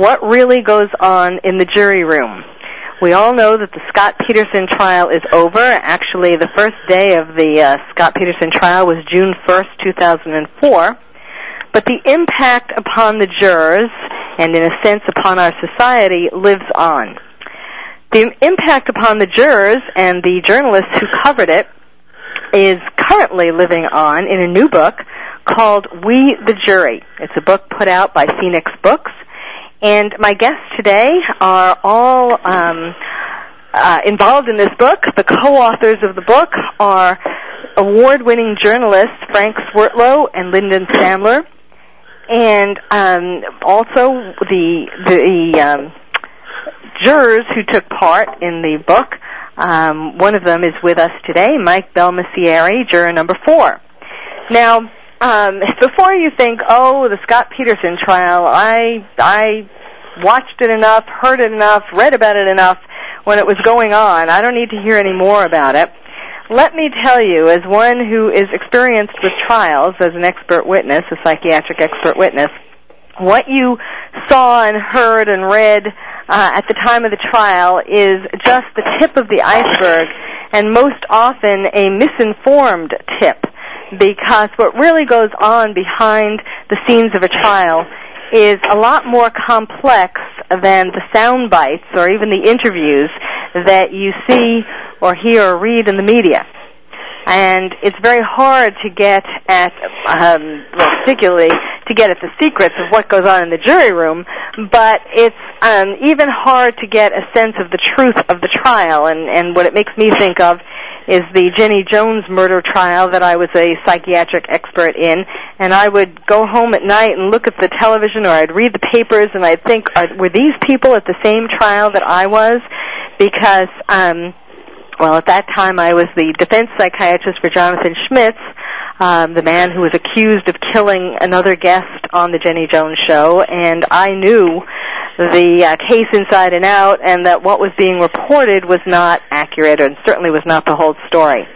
what really goes on in the jury room. We all know that the Scott Peterson trial is over. Actually, the first day of the uh, Scott Peterson trial was June 1st, 2004. But the impact upon the jurors, and in a sense upon our society, lives on. The impact upon the jurors and the journalists who covered it is currently living on in a new book called We the Jury. It's a book put out by Phoenix Books. And my guests today are all um, uh, involved in this book. The co-authors of the book are award-winning journalists Frank Swertlow and Lyndon Stambler, and um, also the the um, jurors who took part in the book. Um, one of them is with us today, Mike Belmessieri, juror number four. Now, um, before you think, oh, the Scott Peterson trial, I I watched it enough, heard it enough, read about it enough when it was going on. I don't need to hear any more about it. Let me tell you, as one who is experienced with trials, as an expert witness, a psychiatric expert witness, what you saw and heard and read uh, at the time of the trial is just the tip of the iceberg, and most often a misinformed tip because what really goes on behind the scenes of a trial is a lot more complex than the sound bites or even the interviews that you see or hear or read in the media. And it's very hard to get at, um, well, particularly to get at the secrets of what goes on in the jury room, but it's um, even hard to get a sense of the truth of the trial. And, and what it makes me think of is the Jenny Jones murder trial that I was a psychiatric expert in, and I would go home at night and look at the television or I'd read the papers and I'd think, were these people at the same trial that I was? Because, um, well, at that time I was the defense psychiatrist for Jonathan Schmitz, um, the man who was accused of killing another guest on the Jenny Jones show, and I knew the uh, case inside and out, and that what was being reported was not accurate, and certainly was not the whole story.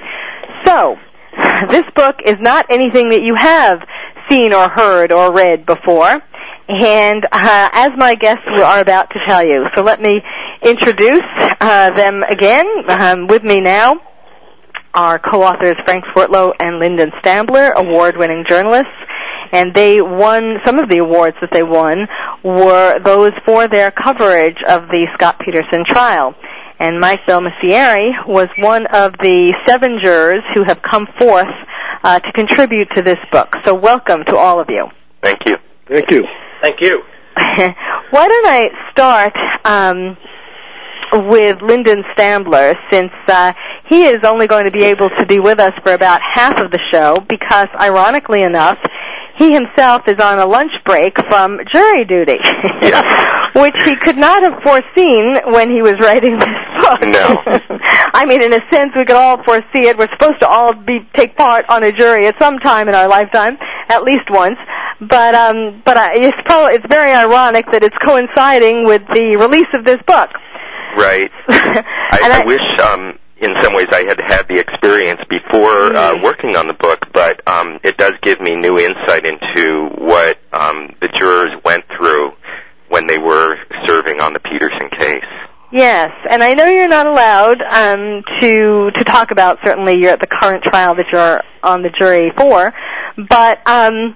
So, this book is not anything that you have seen or heard or read before, and uh, as my guests are about to tell you. So let me introduce uh, them again. Um, with me now are co-authors Frank Swertlow and Lyndon Stambler, award-winning journalists and they won some of the awards that they won were those for their coverage of the Scott Peterson trial. And Mike Belmessieri was one of the seven jurors who have come forth uh, to contribute to this book. So welcome to all of you. Thank you. Thank you. Thank you. Why don't I start um, with Lyndon Stambler, since uh, he is only going to be able to be with us for about half of the show, because ironically enough, he himself is on a lunch break from jury duty, which he could not have foreseen when he was writing this book. No. I mean, in a sense, we could all foresee it. We're supposed to all be take part on a jury at some time in our lifetime, at least once. But um, but uh, it's probably it's very ironic that it's coinciding with the release of this book. Right. I, I, I wish um, in some ways I had had the experience before uh, Mm-hmm. working on the book, but um, it does give me new insight into what um, the jurors went through when they were serving on the Peterson case. Yes, and I know you're not allowed um, to to talk about certainly you're at the current trial that you're on the jury for, but um,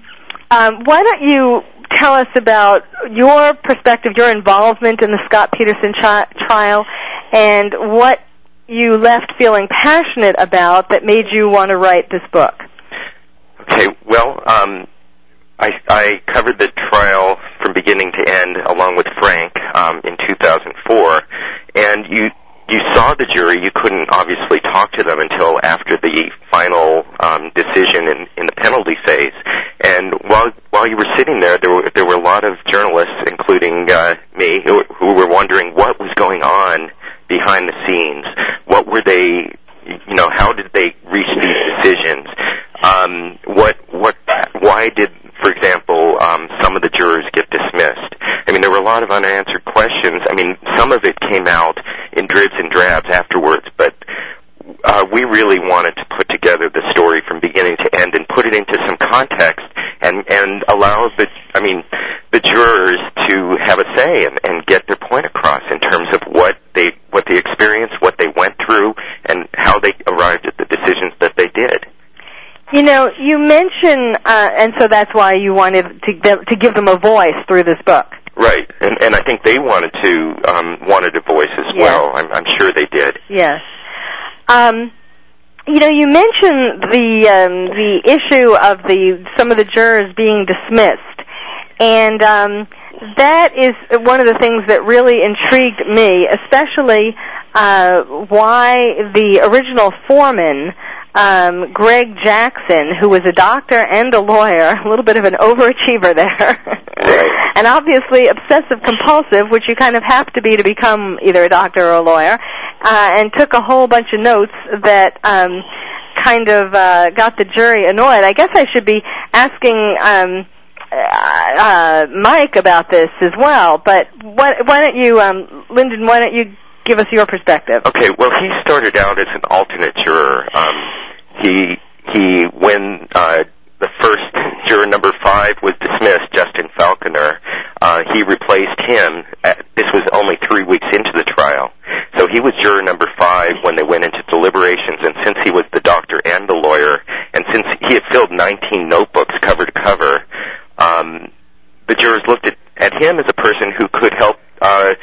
um, why don't you tell us about your perspective, your involvement in the Scott Peterson tri- trial, and what you left feeling passionate about that made you want to write this book? Okay, well, um, I, I covered the trial from beginning to end along with Frank um, in 2004, and you you saw the jury. You couldn't obviously talk to them until after the final um, decision in, in the penalty phase. And while while you were sitting there, there were there were a lot of journalists, including uh, me, who were, behind the scenes? What were they, you know, how did they reach these decisions? Um, what, what, why did, for example, um, some of the jurors get dismissed? I mean, there were a lot of unanswered questions. I mean, some of it came out in dribs and drabs afterwards, but uh, we really wanted to put together the story from beginning to end and put it into some context and and allow the I mean the jurors to have a say and, and get their point across in terms of what they what they went through, and how they arrived at the decisions that they did. You know, you mention, uh, and so that's why you wanted to to give them a voice through this book. Right, and and I think they wanted to um, wanted a voice as Yes. well. I'm, I'm sure they did. Yes. Um, you know, you mentioned the um, the issue of the some of the jurors being dismissed, and um, that is one of the things that really intrigued me, especially uh, why the original foreman. Um, Greg Jackson, who was a doctor and a lawyer, a little bit of an overachiever there, and obviously obsessive compulsive, which you kind of have to be to become either a doctor or a lawyer, uh, and took a whole bunch of notes that um, kind of uh, got the jury annoyed. I guess I should be asking um, uh, uh, Mike about this as well. But why, why don't you, um, Lyndon? Why don't you give us your perspective? Okay, well, he started out as an alternate juror. Um, he he when uh, the first juror number five was dismissed, Justin Falconer, uh, he replaced him. At, this was only three weeks into the trial, so he was juror number five when they went into deliberations. And since he was the doctor and the lawyer, and since he had filled 19 notebooks cover to cover, um, the jurors looked at, at him as a person who could help uh,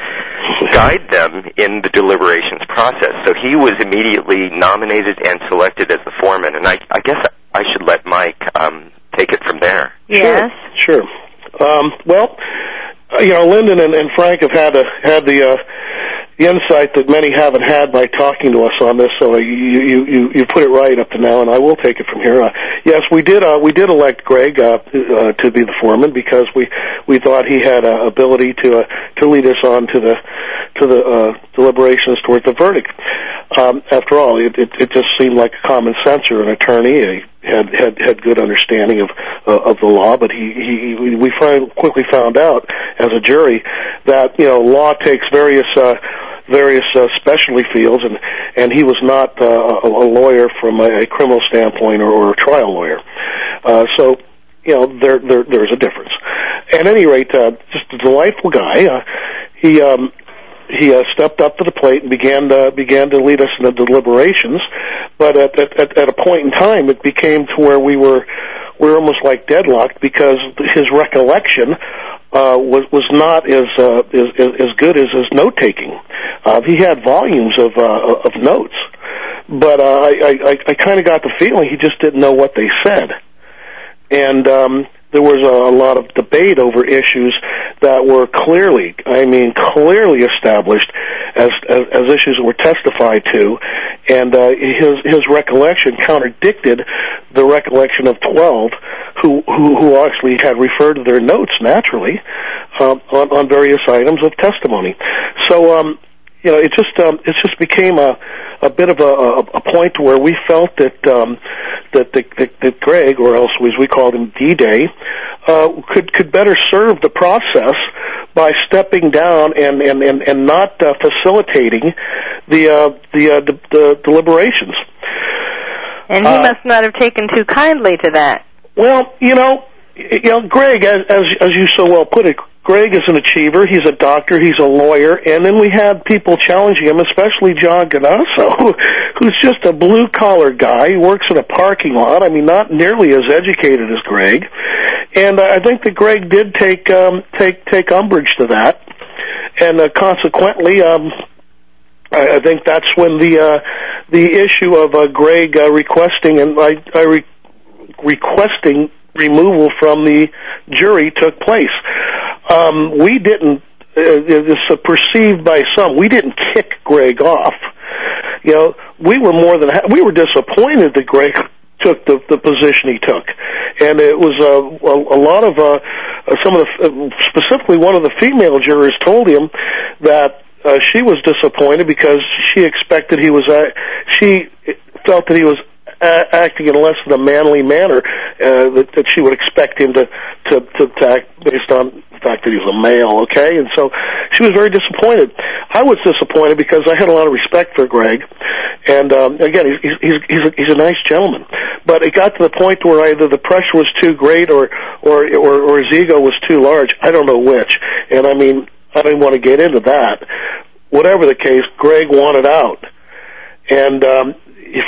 guide them in the deliberations process. So he was immediately nominated and selected as the foreman. And I, I guess I should let Mike um, take it from there. Yes. Sure. Um, well, uh, you know, Lyndon and, and Frank have had a, had the uh, the insight that many haven't had by talking to us on this. So you you you put it right up to now, and I will take it from here. Uh, yes, we did uh, we did elect Greg uh, uh, to be the foreman because we we thought he had uh, ability to uh, to lead us on to the to the uh, deliberations toward the verdict. Um, after all, it, it it just seemed like a common sense or an attorney. He had had had good understanding of uh, of the law, but he he we find, quickly found out as a jury that you know law takes various uh, various uh, specialty fields, and and he was not uh, a, lawyer from a, a criminal standpoint or, or a trial lawyer. Uh, so you know there there there's a difference. At any rate, uh, just a delightful guy. Uh, he um, he uh, stepped up to the plate and began to, began to lead us in the deliberations. But at, at at a point in time, it became to where we were we were almost like deadlocked because his recollection uh, was was not as uh, as, as good as his note taking. Uh, he had volumes of uh, of notes, but uh, I I, I kind of got the feeling he just didn't know what they said, and um, there was a, a lot of debate over issues that were clearly, I mean, clearly established as as, as issues that were testified to, and uh, his his recollection contradicted the recollection of twelve, who who, who actually had referred to their notes naturally um, on on various items of testimony. So. um you know, it just um, it just became a a bit of a, a, a point where we felt that um, that, that, that that Greg, or else as we called him D Day, uh, could could better serve the process by stepping down and and and, and not uh, facilitating the uh, the, uh, the the deliberations. And he Uh, must not have taken too kindly to that. Well, you know, you know, Greg, as as, as you so well put it, Greg is an achiever. He's a doctor. He's a lawyer. And then we had people challenging him, especially John Guinasso, who's just a blue collar guy. He works in a parking lot. I mean, not nearly as educated as Greg. And I think that Greg did take um, take take umbrage to that, and uh, consequently. Um, I, I think that's when the uh, the issue of uh, Greg uh, requesting and I, I re- requesting removal from the jury took place. Um, we didn't. Uh, is perceived by some. We didn't kick Greg off. You know, we were more than ha- we were disappointed that Greg took the, the position he took, and it was uh, a, a lot of uh, some of the uh, specifically one of the female jurors told him that uh, she was disappointed because she expected he was uh, she felt that he was acting in less than a manly manner uh, that, that she would expect him to, to to to act based on the fact that he was a male. Okay, and so she was very disappointed. I was disappointed because I had a lot of respect for Greg, and um, again, he's he's he's a, he's a nice gentleman. But it got to the point where either the pressure was too great or or or, or his ego was too large. I don't know which. And I mean, I didn't want to get into that. Whatever the case, Greg wanted out, and um,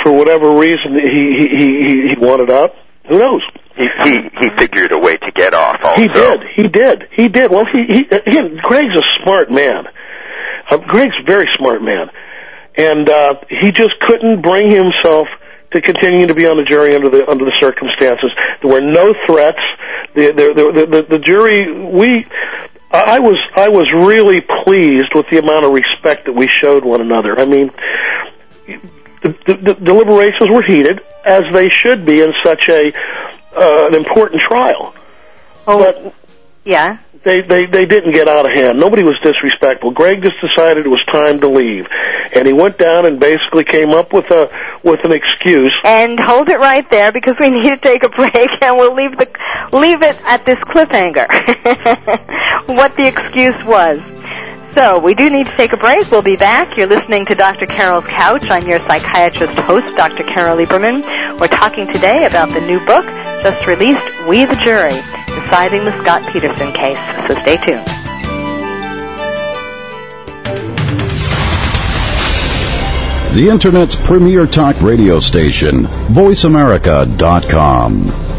for whatever reason he he he, he wanted out. Who knows? He, he he figured a way to get off. Also. He did. He did. He did. Well, he he again. Greg's a smart man. Uh, Greg's a very smart man, and uh, he just couldn't bring himself to continue to be on the jury under the under the circumstances. There were no threats. The the the, the, the jury we. I was I was really pleased with the amount of respect that we showed one another. I mean, the, the, the deliberations were heated, as they should be in such a uh, an important trial. Oh, But yeah. they, they they didn't get out of hand. Nobody was disrespectful. Greg just decided it was time to leave, and he went down and basically came up with a with an excuse. And hold it right there because we need to take a break, and we'll leave the leave it at this cliffhanger. what the excuse was. So we do need to take a break. We'll be back. You're listening to Dr. Carol's Couch. I'm your psychiatrist host, Dr. Carol Lieberman. We're talking today about the new book just released, We the Jury, deciding the Scott Peterson case. So stay tuned. The Internet's premier talk radio station, VoiceAmerica.com.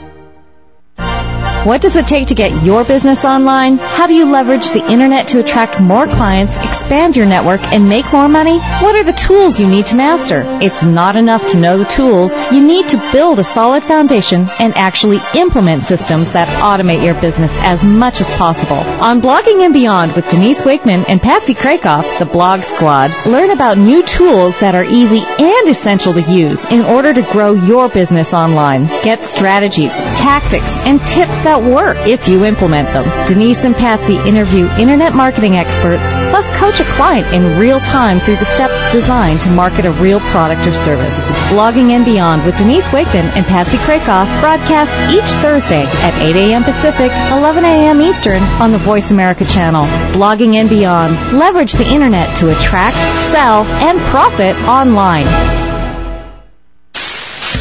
What does it take to get your business online? How do you leverage the internet to attract more clients, expand your network, and make more money? What are the tools you need to master? It's not enough to know the tools. You need to build a solid foundation and actually implement systems that automate your business as much as possible. On Blogging and Beyond with Denise Wakeman and Patsy Krakoff, the Blog Squad, learn about new tools that are easy and essential to use in order to grow your business online. Get strategies, tactics, and tips that work if you implement them. Denise and Patsy interview internet marketing experts, plus coach a client in real time through the steps designed to market a real product or service. Blogging and Beyond with Denise Wakeman and Patsy Krakoff broadcasts each Thursday at 8 a.m. Pacific, 11 a.m. Eastern on the Voice America channel. Blogging and Beyond. Leverage the internet to attract, sell, and profit online.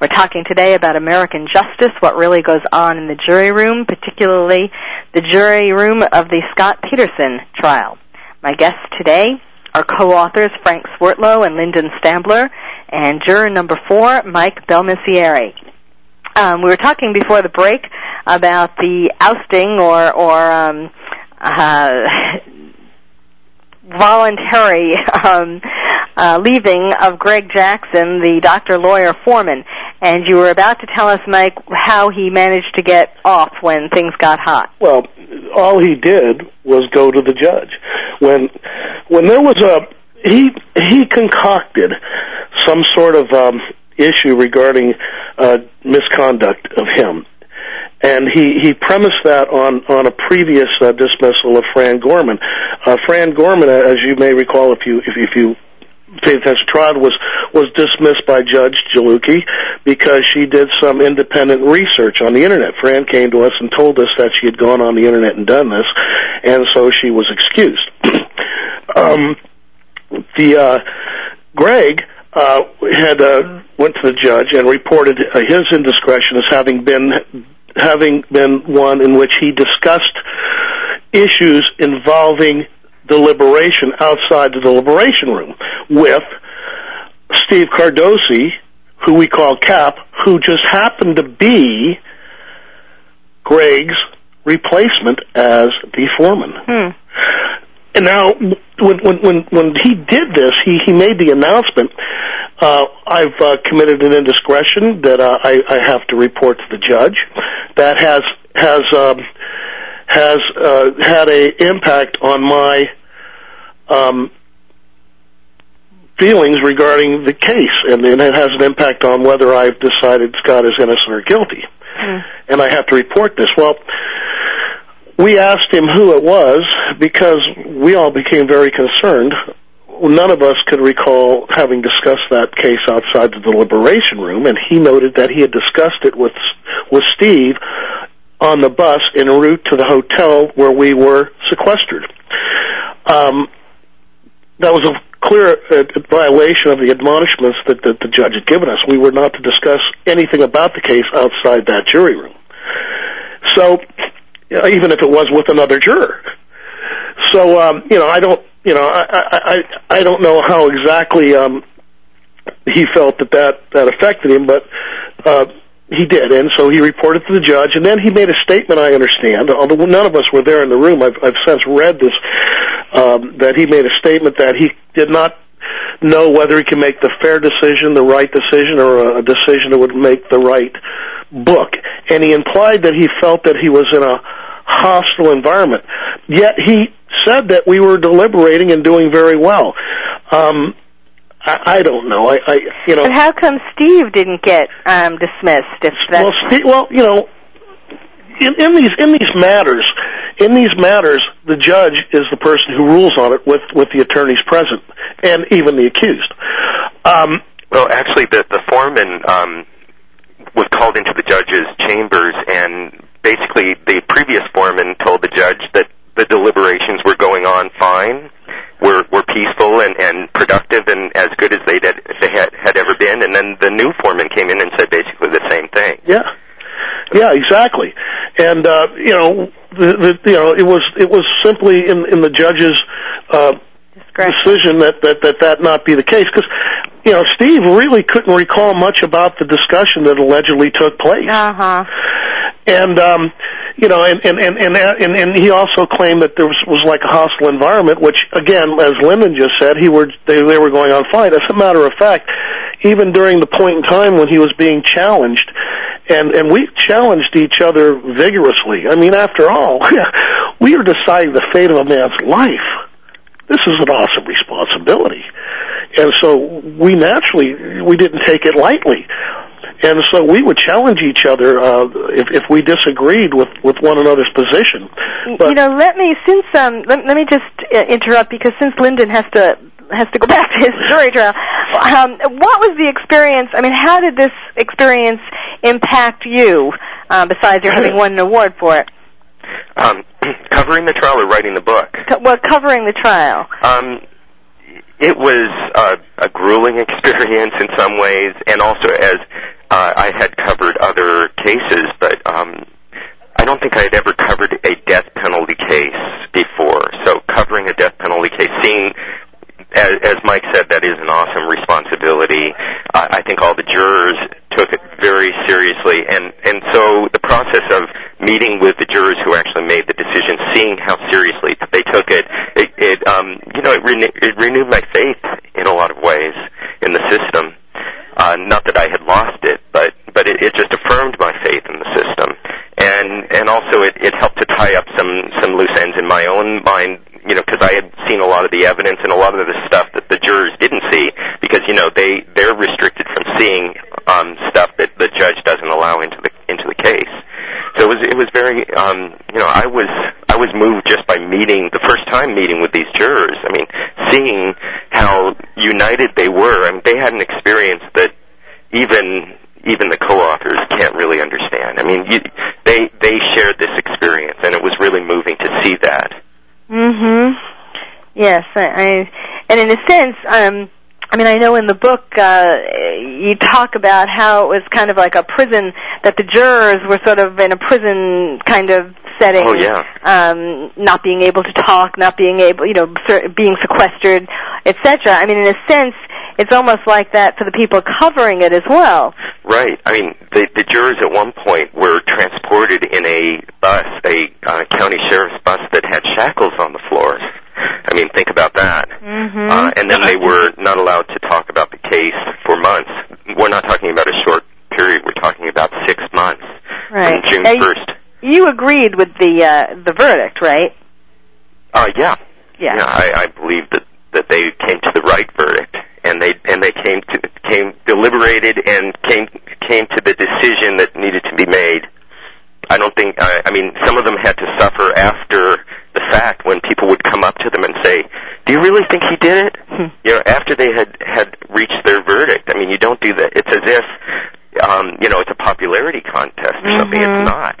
We're talking today about American justice, what really goes on in the jury room, particularly the jury room of the Scott Peterson trial. My guests today are co-authors Frank Swertlow and Lyndon Stambler, and juror number four, Mike Belmessieri. Um, we were talking before the break about the ousting or or um, uh, voluntary um, uh, leaving of Greg Jackson, the doctor lawyer foreman. And you were about to tell us, Mike, how he managed to get off when things got hot. Well, all he did was go to the judge. When when there was a he he concocted some sort of um, issue regarding uh, misconduct of him, and he he premised that on on a previous uh, dismissal of Fran Gorman. Uh, Fran Gorman, uh, as you may recall, if you if, if you attention to trial, was was dismissed by Judge Delucchi because she did some independent research on the internet. Fran came to us and told us that she had gone on the internet and done this, and so she was excused. um, the uh, Greg uh, had uh, went to the judge and reported uh, his indiscretion as having been having been one in which he discussed issues involving deliberation outside the deliberation room with Steve Cardosi, who we call Cap, who just happened to be Greg's replacement as the foreman. Hmm. And now, when when when when he did this, he he made the announcement. Uh, I've uh, committed an indiscretion that uh, I, I have to report to the judge. That has has um, has uh, had a impact on my feelings regarding the case, and, and it has an impact on whether I've decided Scott is innocent or guilty. Hmm. And I have to report this. Well, we asked him who it was because we all became very concerned. None of us could recall having discussed that case outside the deliberation room, and he noted that he had discussed it with with Steve on the bus en route to the hotel where we were sequestered. Um, that was a clear uh, violation of the admonishments that, the judge had given us. We were not to discuss anything about the case outside that jury room. So, know, even if it was with another juror. So, um, you know, I don't, you know, I, I, I, I don't know how exactly um, he felt that that, that affected him, but uh, he did, and so he reported to the judge, and then he made a statement. I understand, although none of us were there in the room. I've, I've since read this um, that he made a statement that he did not know whether he can make the fair decision, the right decision, or a decision that would make the right book, and he implied that he felt that he was in a hostile environment. Yet he said that we were deliberating and doing very well. Um, I, I don't know. I, I you know. But how come Steve didn't get um, dismissed? If that's Well, Steve, well, you know, in, in these in these matters, in these matters, the judge is the person who rules on it with with the attorneys present and even the accused. Um, Well, actually, the the foreman um, was called into the judge's chambers, and basically, the previous foreman told the judge that the deliberations were going on fine, were were peaceful and and productive, and as good as they did they had had ever been. And then the new foreman came in and said basically the same thing. yeah, yeah, exactly. And uh, you know, the, the you know, it was it was simply in in the judge's uh, decision that that that that not be the case because. You know, Steve really couldn't recall much about the discussion that allegedly took place. Uh huh. and um you know and and and and uh, and, and he also claimed that there was was like a hostile environment which again as Lyndon just said he were they they were going on fine as a matter of fact even during the point in time when he was being challenged and and we challenged each other vigorously. I mean after all we are deciding the fate of a man's life. This is an awesome responsibility. And so we naturally we didn't take it lightly and so we would challenge each other uh, if, if we disagreed with, with one another's position. But you know, let me since um let, let me just uh, interrupt because since Lyndon has to has to go back to his jury trial. Um, what was the experience? I mean, how did this experience impact you? Um, besides your having won an award for it, Um, covering the trial or writing the book? Co- well, covering the trial. Um, it was uh, a grueling experience in some ways, and also as uh, I had covered other cases, but um, I don't think I had ever covered a death penalty case before. So covering a death penalty case, seeing, as, Mike said, that is an awesome responsibility. Uh, I think all the jurors took it very seriously, and and so the process of meeting with the jurors who actually made the decision, seeing how seriously they took it, um, you know, it renewed my faith in a lot of ways in the system. Uh, not that I had lost it, but but it, it just affirmed my faith in the system, and and also it, it helped to tie up some some loose ends in my own mind. You know, because I had seen a lot of the evidence and a lot of the stuff that the jurors didn't see, because you know they they're restricted from seeing um, stuff that the judge doesn't allow into the into the case. So it was it was very um, you know I was I was moved just by meeting the first time meeting with these jurors. I mean, seeing how united they were. I mean, they had an experience even even the co-authors can't really understand. I mean, you, they they shared this experience, and it was really moving to see that. Mm-hmm. Yes, I, I and in a sense, um, I mean, I know in the book uh, you talk about how it was kind of like a prison that the jurors were sort of in a prison kind of setting. Oh, yeah. Um, not being able to talk, not being able, you know, being sequestered, etc. I mean, in a sense, it's almost like that for the people covering it as well. Right. I mean, the, the jurors at one point were transported in a bus, a uh, county sheriff's bus that had shackles on the floors. I mean, think about that. Mm-hmm. Uh, and then they were not allowed to talk about the case for months. We're not talking about a short period. We're talking about six months right. June first. You agreed with the uh, the verdict, right? Uh, yeah. Yeah. Yeah, I, I believe that that they came to the right verdict, and they and they came to came deliberated and came came to the decision that needed to be made. I don't think. I, I mean, some of them had to suffer after the fact when people would come up to them and say, "Do you really think he did it?" You know, after they had had reached their verdict. I mean, you don't do that. It's as if, um, you know, it's a popularity contest or something. Mhm. It's not.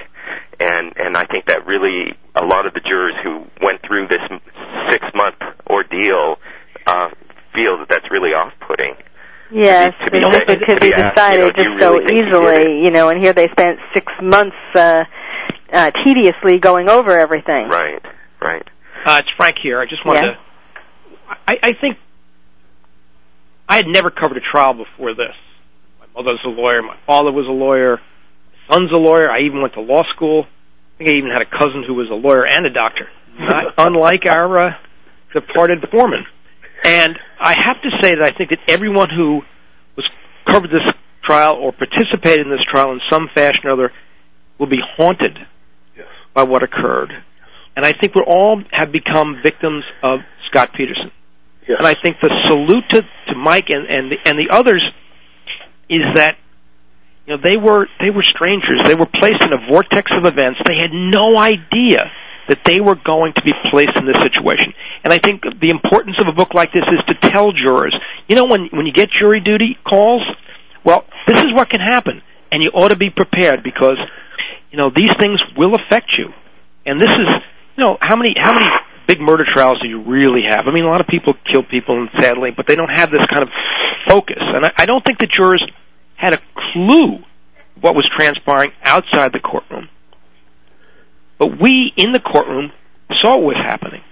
And and I think that really a lot of the jurors who went through this six month ordeal uh, feel that that's really off putting. Yes, to be because said- it could to be be asked, decided you know, do just so really think he did easily, you know, and here they spent six months uh, uh, tediously going over everything. Right, right. Uh, it's Frank here. I just wanted Yeah. to. I, I think I had never covered a trial before this. My mother's a lawyer. My father was a lawyer. My son's a lawyer. I even went to law school. I think I even had a cousin who was a lawyer and a doctor, not unlike our uh, departed foreman. And I have to say that I think that everyone who was covered this trial or participated in this trial in some fashion or other will be haunted by what occurred. And I think we all have become victims of Scott Peterson. Yes. And I think the salute to, to Mike and, and the, and the others is that you know they were they were strangers. They were placed in a vortex of events. They had no idea that they were going to be placed in this situation. And I think the importance of a book like this is to tell jurors, you know, when when you get jury duty calls, well, this is what can happen, and you ought to be prepared because you know these things will affect you. And this is, you know, how many how many big murder trials do you really have? I mean, a lot of people kill people, and sadly, but they don't have this kind of focus. And I, I don't think the jurors had a clue what was transpiring outside the courtroom. But we in the courtroom saw what was happening.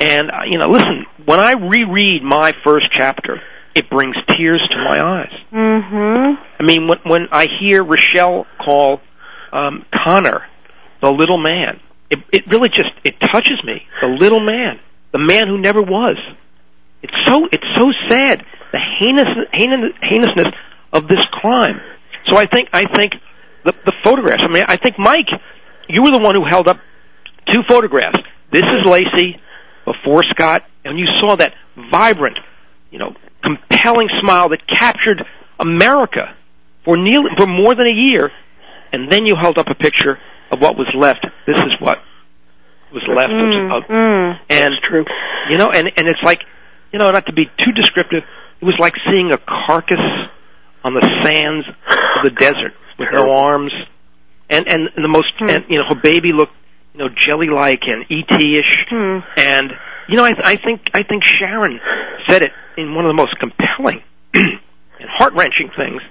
And uh, you know, listen, when I reread my first chapter, it brings tears to my eyes. Mm-hmm. I mean, when when I hear Rochelle call um, Connor the little man, it it really just it touches me. The little man, the man who never was. It's so it's so sad the heinous, heinous heinousness of this crime. So I think I think the the photographs. I mean, I think Mike, you were the one who held up two photographs. This is Laci before Scott, and you saw that vibrant, you know, compelling smile that captured America for nearly, for more than a year, and then you held up a picture of what was left. This is what was left Mm, of, of mm. and true. you know, and and it's like, you know, not to be too descriptive, it was like seeing a carcass on the sands of the desert with no arms, and and, the most, Hmm. and you know, her baby looked, you know, jelly-like and ET-ish, Hmm. and you know, I, I think I think Sharon said it in one of the most compelling and heart-wrenching things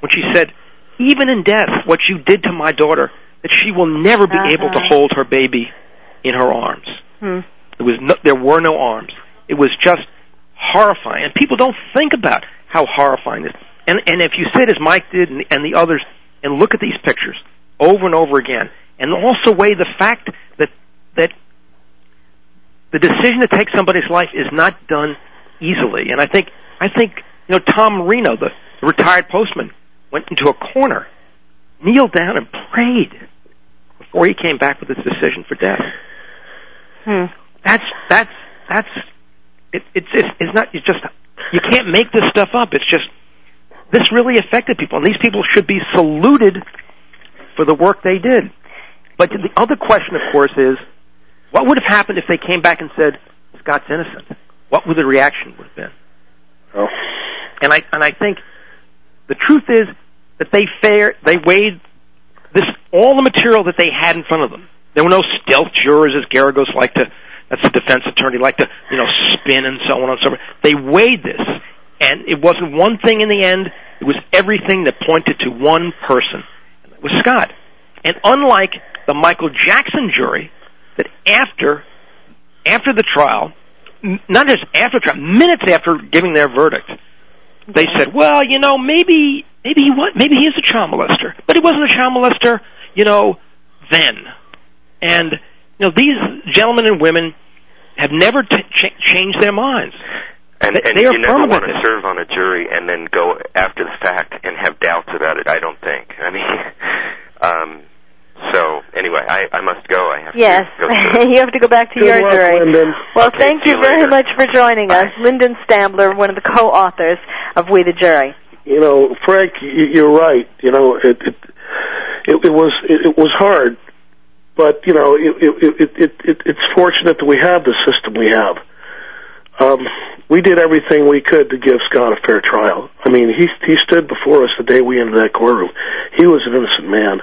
when she said, "Even in death, what you did to my daughter, that she will never be able to Uh-huh. hold her baby in her arms." Hmm. There was no, there were no arms. It was just horrifying, and people don't think about how horrifying this. And and if you sit as Mike did and, and the others and look at these pictures over and over again, and also weigh the fact that that the decision to take somebody's life is not done easily. And I think I think you know Tom Marino, the, the retired postman, went into a corner, kneeled down, and prayed before he came back with his decision for death Hmm. that's that's that's it, it's it's it's not it's just you can't make this stuff up. It's just this really affected people, and these people should be saluted for the work they did. But the other question, of course, is what would have happened if they came back and said Scott's innocent? What would the reaction would have been? Oh. And I and I think the truth is that they fair they weighed this all the material that they had in front of them. There were no stealth jurors, as Geragos liked to. That's the defense attorney like to you know spin and so on and so forth. They weighed this, And it wasn't one thing in the end. It was everything that pointed to one person. Was Scott. And unlike the Michael Jackson jury, that after after the trial, not just after trial, minutes after giving their verdict, they said, "Well, you know, maybe maybe he was, maybe he is a child molester, but he wasn't a child molester, you know, then." And you know, these gentlemen and women have never t- ch- changed their minds. And, They- and they you never want to serve on a jury and then go after the fact and have doubts about it. I don't think. I mean, um, so anyway, I, I must go. I have Yes, to go. serve. you have to go back to Good your luck, jury. Lyndon. Well, Okay, thank you you very much for joining us, Lyndon Stambler, one of the co-authors of We the Jury. you know, Frank, you're right. You know, it it it, it was it, it was hard, but you know, it, it it it it it's fortunate that we have the system we have. Um, we did everything we could to give Scott a fair trial. I mean, he he stood before us the day we entered that courtroom. He was an innocent man.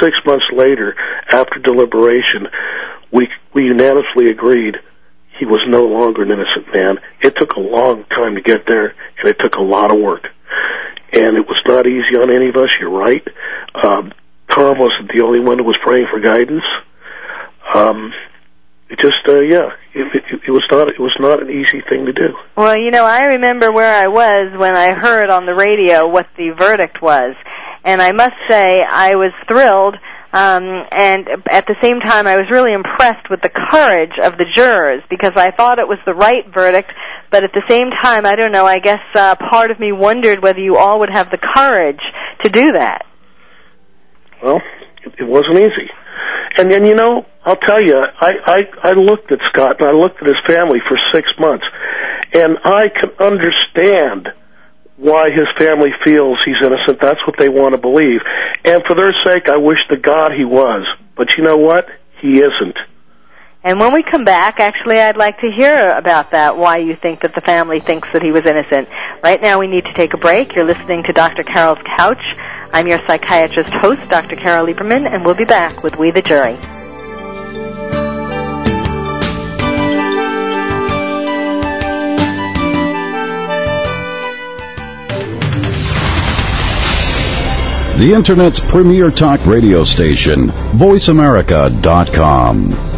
Six months later, after deliberation, we we unanimously agreed he was no longer an innocent man. It took a long time to get there, and it took a lot of work. And it was not easy on any of us. You're right. Um, Tom wasn't the only one who was praying for guidance. Um, it just, uh, yeah, it, it, it was not. It was not an easy thing to do. Well, you know, I remember where I was when I heard on the radio what the verdict was, and I must say I was thrilled. Um, and at the same time, I was really impressed with the courage of the jurors because I thought it was the right verdict. But at the same time, I don't know. I guess uh, part of me wondered whether you all would have the courage to do that. Well, it, it wasn't easy. And then you know, I'll tell you, I, I I looked at Scott and I looked at his family for six months, and I can understand why his family feels he's innocent. That's what they want to believe, and for their sake, I wish to God he was. But you know what? He isn't. And when we come back, actually, I'd like to hear about that, why you think that the family thinks that he was innocent. Right now, we need to take a break. You're listening to Dr. Carol's Couch. I'm your psychiatrist host, Dr. Carol Lieberman, and we'll be back with We the Jury. The Internet's premier talk radio station, VoiceAmerica.com.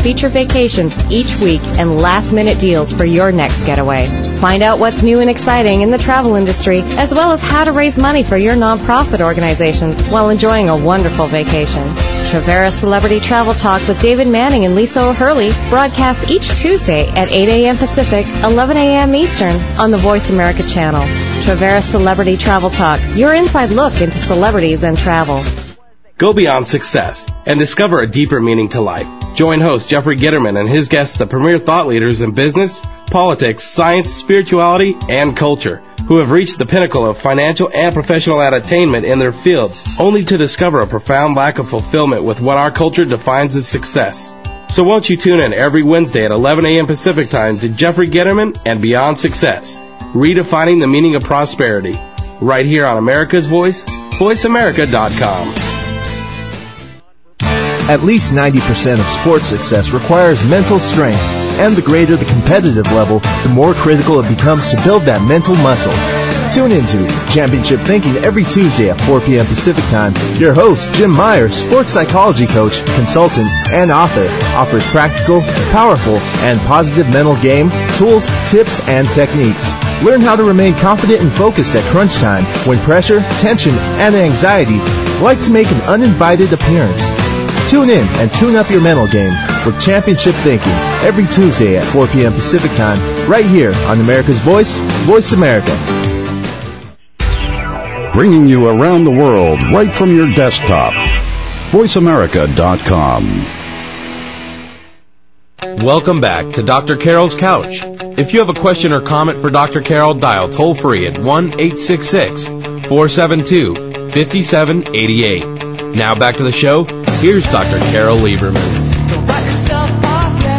feature vacations each week and last-minute deals for your next getaway. Find out what's new and exciting in the travel industry, as well as how to raise money for your nonprofit organizations while enjoying a wonderful vacation. Traveris Celebrity Travel Talk with David Manning and Lisa O'Hurley broadcasts each Tuesday at 8 a.m. Pacific, 11 a.m. Eastern on the Voice America channel. Traveris Celebrity Travel Talk, your inside look into celebrities and travel. Go beyond success and discover a deeper meaning to life. Join host Jeffrey Gitterman and his guests, the premier thought leaders in business, politics, science, spirituality, and culture, who have reached the pinnacle of financial and professional attainment in their fields, only to discover a profound lack of fulfillment with what our culture defines as success. So won't you tune in every Wednesday at 11 a.m. Pacific Time to Jeffrey Gitterman and Beyond Success, redefining the meaning of prosperity, right here on America's Voice, VoiceAmerica.com. At least 90% of sports success requires mental strength, and the greater the competitive level, the more critical it becomes to build that mental muscle. Tune into Championship Thinking every Tuesday at 4 p.m. Pacific Time. Your host, Jim Meyer, sports psychology coach, consultant, and author, offers practical, powerful, and positive mental game, tools, tips, and techniques. Learn how to remain confident and focused at crunch time when pressure, tension, and anxiety like to make an uninvited appearance. Tune in and tune up your mental game with Championship Thinking every Tuesday at 4 p.m. Pacific Time, right here on America's Voice, Voice America. Bringing you around the world right from your desktop. VoiceAmerica.com. Welcome back to Dr. Carol's Couch. If you have a question or comment for Dr. Carol, dial toll free at 1 866 472 5788. Now back to the show. Here's Dr. Carol Lieberman.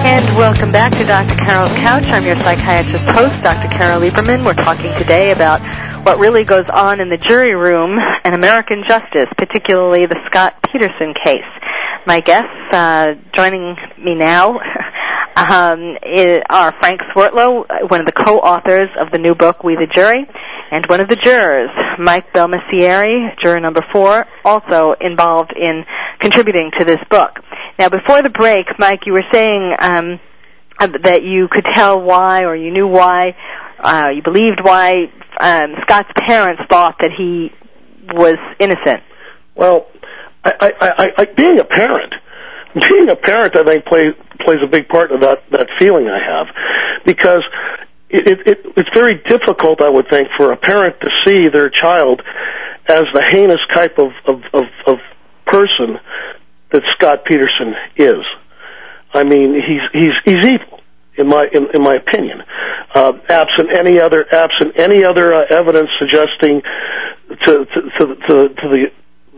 And welcome back to Dr. Carol's Couch. I'm your psychiatrist host, Dr. Carol Lieberman. We're talking today about what really goes on in the jury room in American justice, particularly the Scott Peterson case. My guests uh, joining me now um, is, are Frank Swertlow, one of the co-authors of the new book We the Jury, and one of the jurors, Mike Belmessieri, juror number four, also involved in contributing to this book. Now, before the break, Mike, you were saying um, that you could tell why, or you knew why, uh, you believed why um, Scott's parents thought that he was innocent. Well, I, I, I, I, being a parent, being a parent, I think plays plays a big part of that that feeling I have, because it, it, it it's very difficult, I would think, for a parent to see their child as the heinous type of of, of, of person that Scott Peterson is. I mean, he's he's he's evil in my in, in my opinion. Uh, absent any other absent any other uh, evidence suggesting to to to, to, to the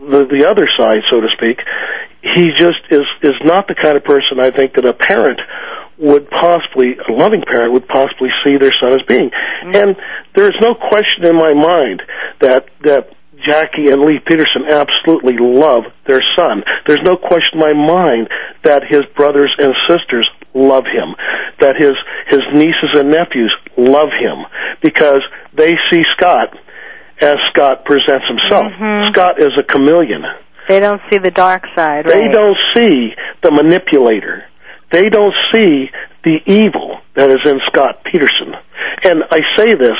the the other side, so to speak, he just is is not the kind of person I think that a parent would possibly a loving parent would possibly see their son as being. Mm-hmm. And there is no question in my mind that that Jackie and Lee Peterson absolutely love their son. There's no question in my mind that his brothers and sisters love him, that his his nieces and nephews love him because they see Scott as Scott presents himself. Mm-hmm. Scott is a chameleon. They don't see the dark side. Right? They right? don't see the manipulator. They don't see the evil that is in Scott Peterson. And I say this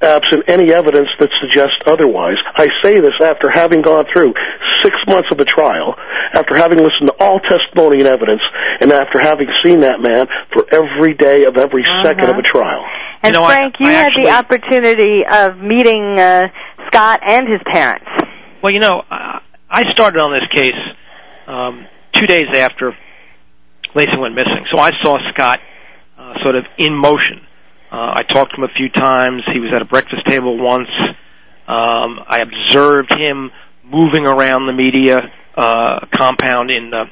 absent any evidence that suggests otherwise. I say this after having gone through six months of a trial, after having listened to all testimony and evidence, and after having seen that man for every day of every Uh-huh. second of a trial. And You know, I- Frank, you I had actually- the opportunity of meeting uh, Scott and his parents. Well, you know, I I started on this case um, two days after Laci went missing, so I saw Scott uh, sort of in motion. Uh, I talked to him a few times. He was at a breakfast table once. Um, I observed him moving around the media uh, compound in uh,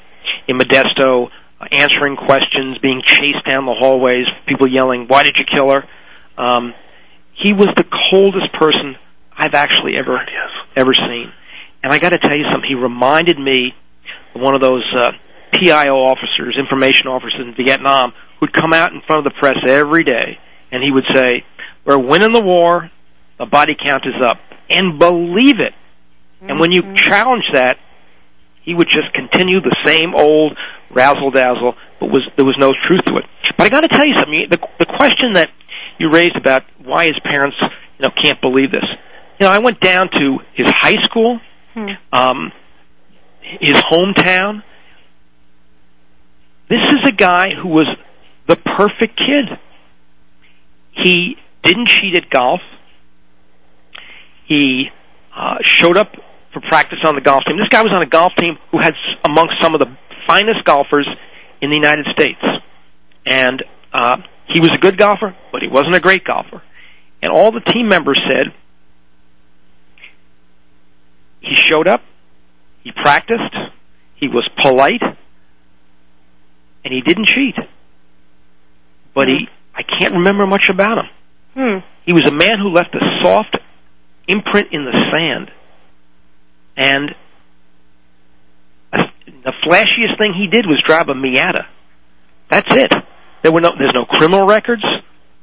in Modesto, uh, answering questions, being chased down the hallways, people yelling, "Why did you kill her?" Um, he was the coldest person I've actually ever ever seen. And I got to tell you something. He reminded me of one of those uh, PIO officers, information officers in Vietnam, who'd come out in front of the press every day, and he would say, "We're winning the war. The body count is up," and believe it. And when you challenge that, he would just continue the same old razzle dazzle, but was there was no truth to it. But I got to tell you something. The the question that you raised about why his parents, you know, can't believe this. You know, I went down to his high school, um, his hometown. This is a guy who was the perfect kid. He didn't cheat at golf. He uh, showed up for practice on the golf team. This guy was on a golf team who had amongst some of the finest golfers in the United States, and uh, he was a good golfer, but he wasn't a great golfer. And all the team members said he showed up, he practiced, he was polite, and he didn't cheat. But he, I can't remember much about him. Hmm. He was a man who left a soft imprint in the sand. And the flashiest thing he did was drive a Miata. That's it. There were no, there's no criminal records.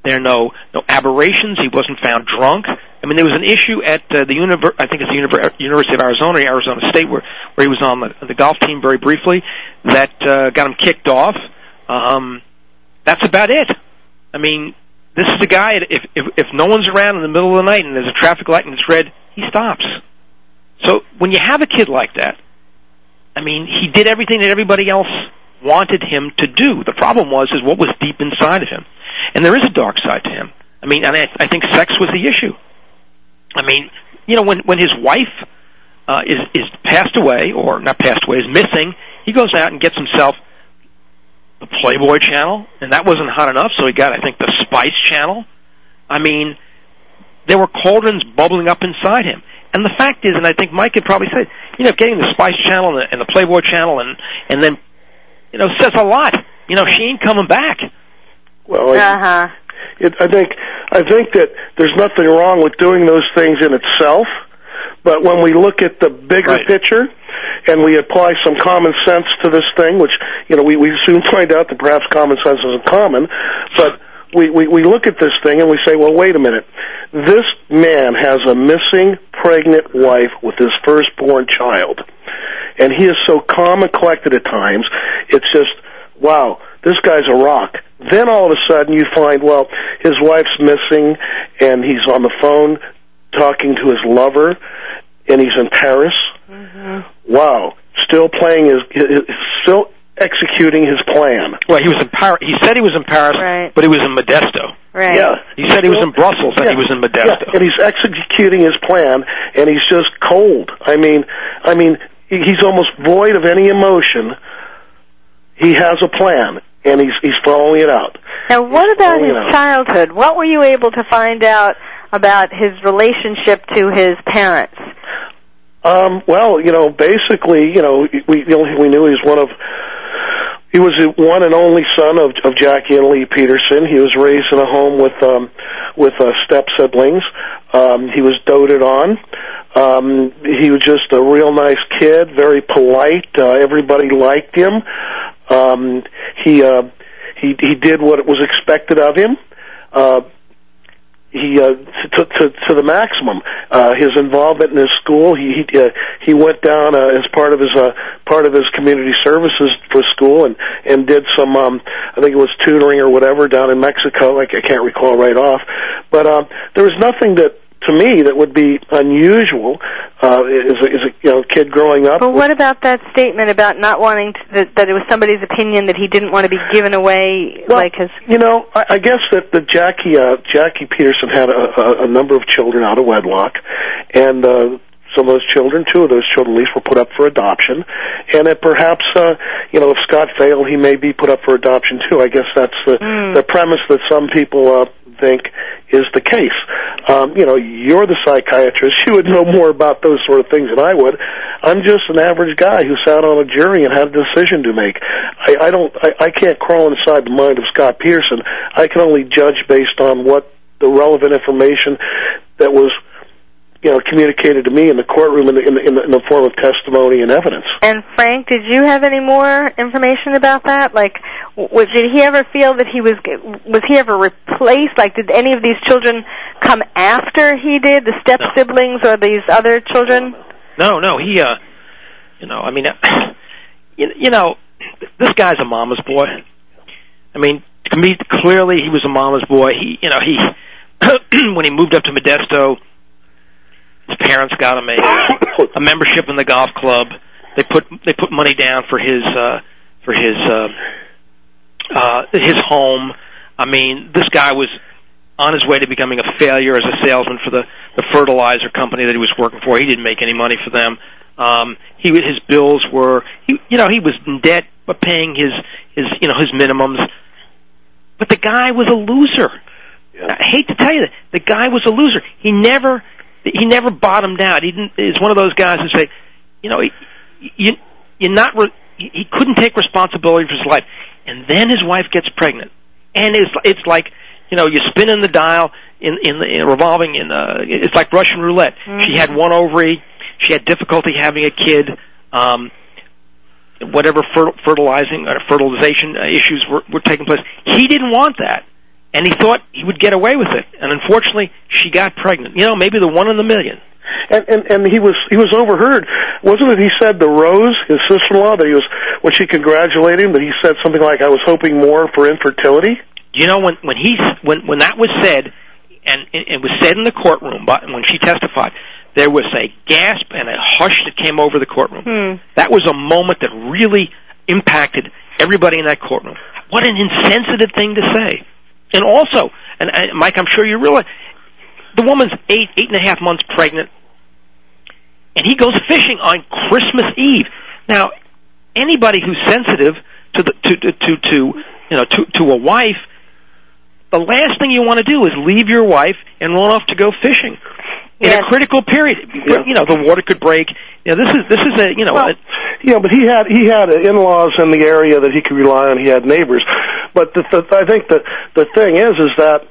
There are no no aberrations. He wasn't found drunk. I mean, there was an issue at uh, the univer- I think it's the Univer- University of Arizona, Arizona State, where where he was on the, the golf team very briefly. That uh, got him kicked off. Um, that's about it. I mean, this is a guy. If if if no one's around in the middle of the night and there's a traffic light and it's red, he stops. So when you have a kid like that, I mean, he did everything that everybody else wanted him to do. The problem was is what was deep inside of him, and there is a dark side to him. I mean, I, I think sex was the issue. I mean, you know, when when his wife uh, is is passed away or not passed away is missing, he goes out and gets himself the Playboy channel, and that wasn't hot enough, so he got, I think, the Spice channel. I mean, there were cauldrons bubbling up inside him. And the fact is, and I think Mike could probably say, you know, getting the Spice channel and the, and the Playboy channel, and and then, you know, says a lot. You know, she ain't coming back. Well, I, Uh-huh. it, I think I think that there's nothing wrong with doing those things in itself, but when we look at the bigger Right. picture and we apply some common sense to this thing, which you know we we soon find out that perhaps common sense isn't common, but we, we, we look at this thing and we say, well, wait a minute. This man has a missing pregnant wife with his firstborn child. And he is so calm and collected at times. It's just, wow, this guy's a rock. Then all of a sudden you find, well, his wife's missing and he's on the phone talking to his lover and he's in Paris. Mm-hmm. Wow. Still playing his, his still executing his plan. Well, he was in Paris. He said he was in Paris, Right. but he was in Modesto. Right. Yeah. He said he was in Brussels, and he was in Modesto. Yeah, and he's executing his plan, and he's just cold. I mean, I mean, he- he's almost void of any emotion. He has a plan, and he's he's following it out. Now, what about Oh, his childhood? What were you able to find out about his relationship to his parents? Um, well, you know, basically, you know, we the only we knew he was one of he was the one and only son of of Jackie and Lee Peterson. He was raised in a home with um with uh, step siblings. Um, he was doted on. Um, he was just a real nice kid, very polite. Uh, everybody liked him. Um, he uh, he he did what was expected of him. Uh, he uh, to, to to the maximum. Uh, his involvement in his school, he he, uh, he went down uh, as part of his uh, part of his community services for school and and did some um, I think it was tutoring or whatever down in Mexico. I, I can't recall right off, but um, there was nothing that to me that would be unusual uh, as a, as a you know kid growing up. But what about that statement about not wanting to, that, that it was somebody's opinion that he didn't want to be given away, Well, like his? You know, I, I guess that the Jackie uh, Jackie Peterson had a, a, a number of children out of wedlock, and uh, some of those children, two of those children at least, were put up for adoption, and that perhaps uh, you know if Scott failed, he may be put up for adoption too. I guess that's the Mm. the premise that some people uh, think is the case. Um, you know, you're the psychiatrist; you would know more about those sort of things than I would. I'm just an average guy who sat on a jury and had a decision to make. I, I don't, I, I can't crawl inside the mind of Scott Pearson. I can only judge based on what the relevant information that was, you know, communicated to me in the courtroom in the, in the, in the, in the form of testimony and evidence. And Frank, did you have any more information about that? Like, w- did he ever feel that he was was he ever replaced? Like, did any of these children come after he did, the step siblings or these other children? No, no, he, uh, you know, I mean, you, you know, this guy's a mama's boy. I mean, to me, clearly he was a mama's boy. He, you know, he, when he moved up to Modesto, his parents got him a, a membership in the golf club. They put they put money down for his uh, for his uh, uh, his home. I mean, this guy was on his way to becoming a failure as a salesman for the the fertilizer company that he was working for. He didn't make any money for them. Um, he his bills were he you know he was in debt but paying his his you know his minimums. But the guy was a loser. I hate to tell you that the guy was a loser. He never he never bottomed out. He didn't. Is one of those guys who say, you know, you you're not. Re- he couldn't take responsibility for his life, and then his wife gets pregnant, and it's it's like you know you're spinning the dial in in the in revolving in uh it's like Russian roulette. She had one ovary. She had difficulty having a kid. Um, whatever fer- fertilizing or fertilization uh, issues were, were taking place. He didn't want that, and he thought he would get away with it. And unfortunately, she got pregnant. You know, maybe the one in the million. And, and and he was he was overheard, wasn't it? He said the Rose, his sister-in-law, that he was when she congratulated him, that he said something like, "I was hoping more for infertility." You know, when when he when when that was said, and it, it was said in the courtroom, but when she testified, there was a gasp and a hush that came over the courtroom. Hmm. That was a moment that really impacted everybody in that courtroom. What an insensitive thing to say. And also, and, and Mike, I'm sure you realize, the woman's eight, eight and a half months pregnant, and he goes fishing on Christmas Eve. Now, anybody who's sensitive to the to to to, to you know to to a wife, the last thing you want to do is leave your wife and run off to go fishing in a critical period. You know, the water could break. You know, this is this is a you know. Well, a, Yeah, but he had he had in-laws in the area that he could rely on. He had neighbors, but the, the I think the the thing is is that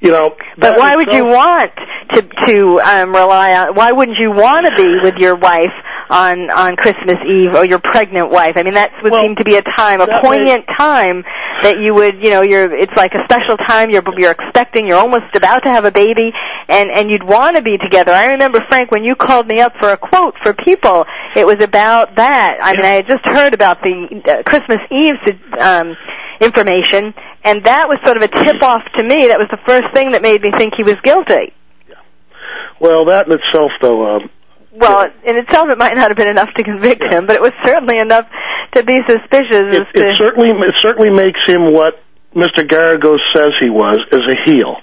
you know. But that why would you want to to um, rely on? Why wouldn't you want to be with your wife on on Christmas Eve or your pregnant wife? I mean, that would Well, seem to be a time, a poignant time that you would, you know, you're. It's like a special time. You're you're expecting. You're almost about to have a baby, and and you'd want to be together. I remember Frank when you called me up for a quote for people. It was about that. I mean, I had just heard about the uh, Christmas Eve um, information, and that was sort of a tip off to me. That was the first thing that made me think he was guilty. Well, that in itself, though, um, Well, in itself, it might not have been enough to convict him, but it was certainly enough to be suspicious. it, to, it certainly it certainly makes him what Mr. Geragos says he was, is a heel.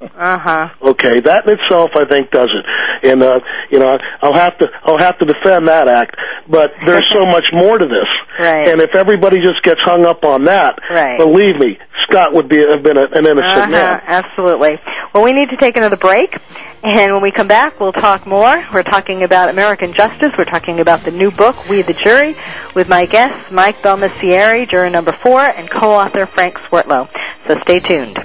Uh huh. Okay, that in itself, I think, does it. And uh, you know, I'll have to I'll have to defend that act. But there's so much more to this. Right. And if everybody just gets hung up on that, Right. believe me, Scott would be have been a, an innocent Uh-huh, man. absolutely. Well, we need to take another break, and when we come back, we'll talk more. We're talking about American justice. We're talking about the new book, We the Jury, with my guests, Mike Belmessieri, juror number four, and co-author Frank Swertlow. So stay tuned.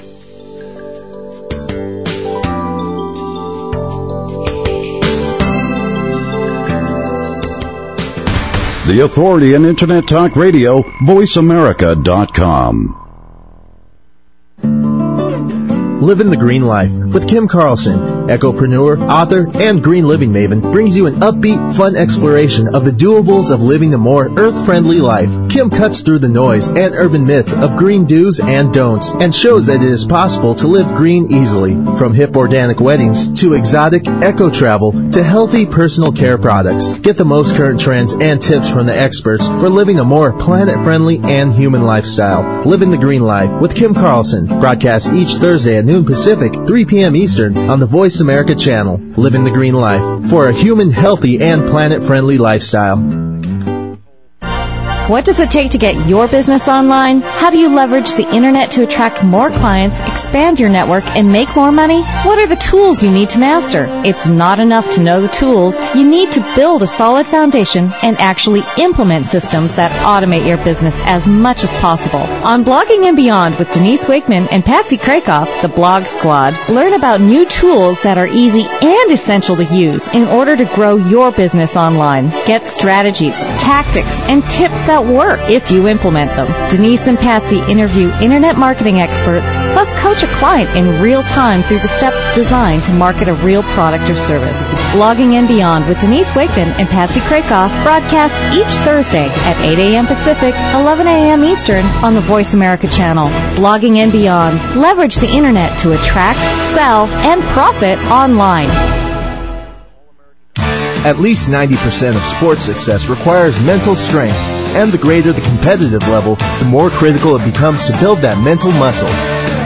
The authority in Internet Talk Radio, VoiceAmerica.com. Living the Green Life with Kim Carlson, ecopreneur, author, and green living maven, brings you an upbeat, fun exploration of the doables of living a more earth-friendly life. Kim cuts through the noise and urban myth of green do's and don'ts and shows that it is possible to live green easily. From hip organic weddings to exotic eco travel to healthy personal care products. Get the most current trends and tips from the experts for living a more planet-friendly and human lifestyle. Living the Green Life with Kim Carlson, broadcast each Thursday at noon Pacific, 3 p.m. Eastern on the Voice America channel. Living the Green Life for a human, healthy, and planet-friendly lifestyle. What does it take to get your business online? How do you leverage the internet to attract more clients, expand your network, and make more money? What are the tools you need to master? It's not enough to know the tools. You need to build a solid foundation and actually implement systems that automate your business as much as possible. On Blogging and Beyond with Denise Wakeman and Patsy Krakoff, the Blog Squad, learn about new tools that are easy and essential to use in order to grow your business online. Get strategies, tactics, and tips that work if you implement them. Denise and Patsy interview internet marketing experts, plus coach a client in real time through the steps designed to market a real product or service. Blogging and Beyond with Denise Wakeman and Patsy Krakoff broadcasts each Thursday at 8 a.m. Pacific, 11 a.m. Eastern on the Voice America channel. Blogging and Beyond. Leverage the internet to attract, sell, and profit online. At least 90% of sports success requires mental strength, and the greater the competitive level, the more critical it becomes to build that mental muscle.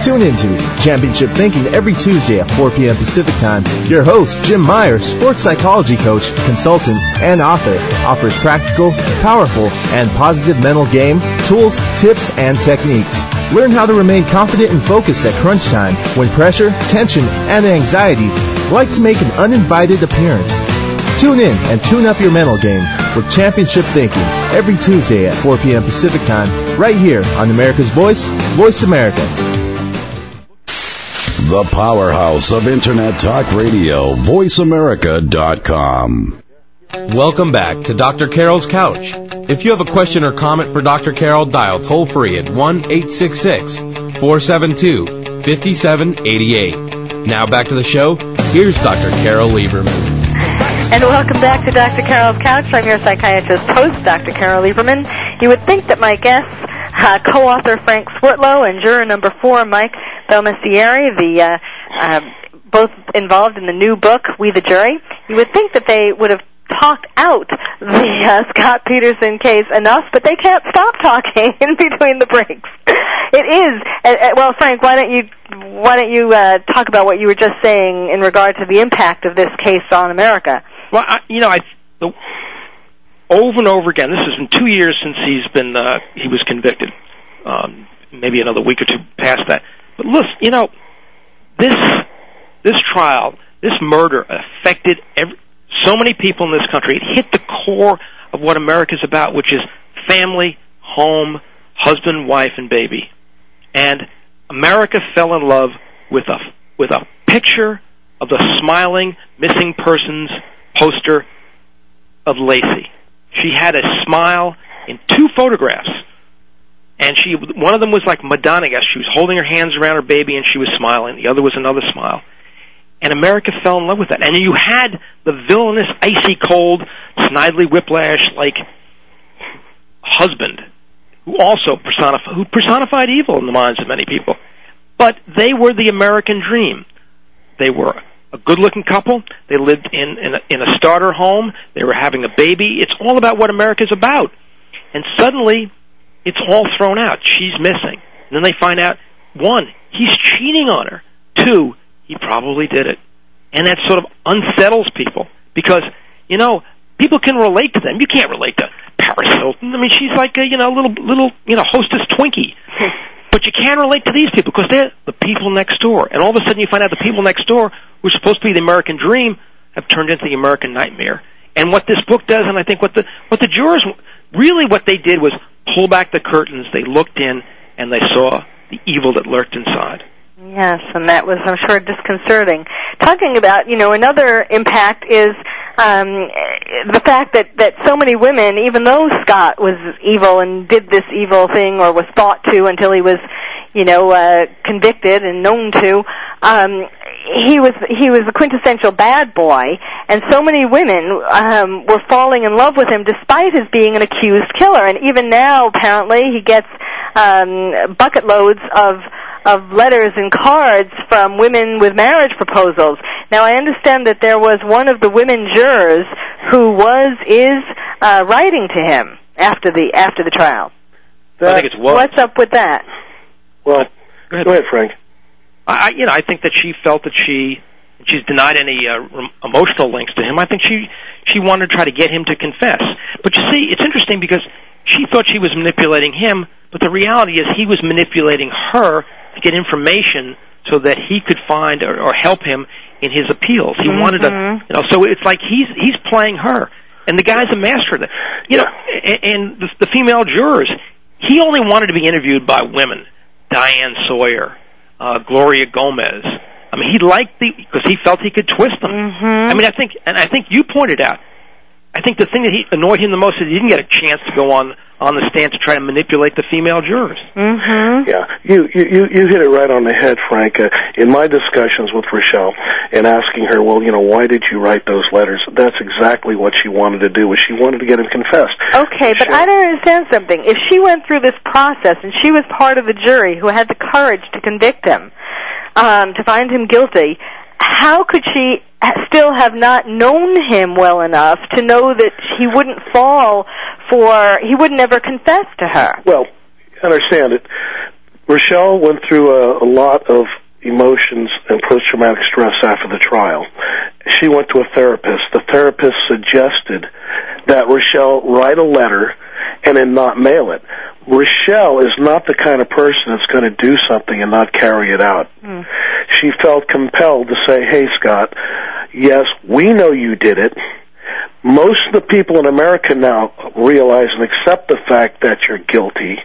Tune into Championship Thinking every Tuesday at 4 p.m. Pacific Time. Your host, Jim Meyer, sports psychology coach, consultant, and author, offers practical, powerful, and positive mental game, tools, tips, and techniques. Learn how to remain confident and focused at crunch time when pressure, tension, and anxiety like to make an uninvited appearance. Tune in and tune up your mental game with Championship Thinking every Tuesday at 4 p.m. Pacific Time, right here on America's Voice, Voice America. The powerhouse of Internet Talk Radio, VoiceAmerica.com. Welcome back to Dr. Carol's Couch. If you have a question or comment for Dr. Carol, dial toll free at 1 866 472 5788. Now back to the show. Here's Dr. Carol Lieberman. And welcome back to Dr. Carol's Couch. I'm your psychiatrist host, Dr. Carol Lieberman. You would think that my guests, uh, co-author Frank Swertlow and juror number four, Mike Belmessieri, the uh, uh, both involved in the new book, We the Jury, you would think that they would have talked out the uh, Scott Peterson case enough, but they can't stop talking in between the breaks. It is uh, uh, well, Frank. Why don't you why don't you uh, talk about what you were just saying in regard to the impact of this case on America? Well, I, you know, I the over and over again. This has been two years since he's been uh, he was convicted. Um, maybe another week or two past that. But listen, you know, this this trial, this murder affected every, so many people in this country. It hit the core of what America's about, which is family, home, husband, wife, and baby. And America fell in love with a with a picture of the smiling missing persons poster of Laci. She had a smile in two photographs. And she one of them was like Madonna, I guess. She was holding her hands around her baby and she was smiling. The other was another smile. And America fell in love with that. And you had the villainous, icy cold, Snidely Whiplash like husband who also personified who personified evil in the minds of many people. But they were the American dream. They were a good-looking couple. They lived in in a, in a starter home. They were having a baby. It's all about what America's about. And suddenly, it's all thrown out. She's missing. And then they find out one, he's cheating on her. Two, he probably did it. And that sort of unsettles people because you know people can relate to them. You can't relate to Paris Hilton. I mean, she's like a you know little little you know hostess Twinkie. But you can relate to these people because they're the people next door. And all of a sudden you find out the people next door, are supposed to be the American dream, have turned into the American nightmare. And what this book does, and I think what the what the jurors really what they did was pull back the curtains. They looked in and they saw the evil that lurked inside. Yes, and that was, I'm sure, disconcerting. Talking about, you know, another impact is um, the fact that that so many women, even though Scott was evil and did this evil thing, or was thought to until he was, you know, uh, convicted and known to, um, he was he was a quintessential bad boy, and so many women um, were falling in love with him despite his being an accused killer. And even now, apparently, he gets um, bucket loads of of letters and cards from women with marriage proposals. Now, I understand that there was one of the women jurors who was is uh, writing to him after the after the trial. I think it's was. What's up with that? Well, Go ahead. go ahead, Frank. I, you know, I think that she felt that she she's denied any uh, emotional links to him. I think she she wanted to try to get him to confess. But you see, it's interesting because she thought she was manipulating him, but the reality is he was manipulating her to get information so that he could find or, or help him in his appeals. He wanted to, you know. So it's like he's he's playing her, and the guy's a master of that. You know, and, and the, the female jurors, he only wanted to be interviewed by women, Diane Sawyer, uh, Gloria Gomez. I mean, he liked the because he felt he could twist them. Mm-hmm. I mean, I think, and I think you pointed out. I think the thing that he annoyed him the most is he didn't get a chance to go on on the stand to try to manipulate the female jurors. Mm-hmm. Yeah, you you you you hit it right on the head, Frank. Uh, in my discussions with Richelle and asking her, well, you know, why did you write those letters? That's exactly what she wanted to do. Was she wanted to get him confessed. Okay, but I don't understand something. If she went through this process and she was part of the jury who had the courage to convict him, um, to find him guilty, how could she still have not known him well enough to know that he wouldn't fall for, he would never confess to her? Well, understand it. Richelle went through a, a lot of emotions and post-traumatic stress after the trial. She went to a therapist. The therapist suggested that Richelle write a letter and then not mail it. Richelle is not the kind of person that's going to do something and not carry it out. Hmm. She felt compelled to say, hey, Scott, yes, we know you did it. Most of the people in America now realize and accept the fact that you're guilty.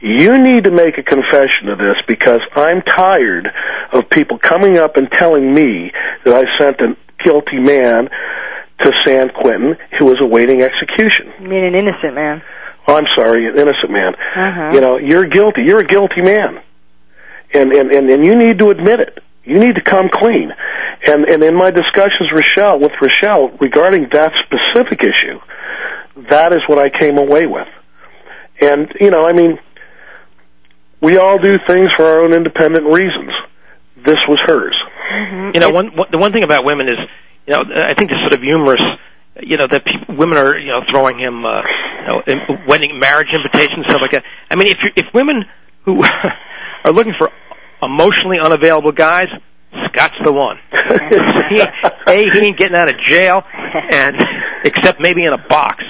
You need to make a confession of this because I'm tired of people coming up and telling me that I sent a guilty man to San Quentin who was awaiting execution. You mean an innocent man? Oh, I'm sorry, an innocent man. Uh-huh. You know, you're guilty. You're a guilty man, and and and, and you need to admit it. You need to come clean. And and in my discussions, Richelle with Richelle regarding that specific issue, that is what I came away with. And you know, I mean, we all do things for our own independent reasons. This was hers. You know, one, one the one thing about women is, you know, I think it's sort of humorous. You know that people, women are you know throwing him, uh, you know, in- wedding marriage invitations stuff like that. I mean, if you if women who are looking for emotionally unavailable guys, Scott's the one. he, a, he ain't getting out of jail, and except maybe in a box.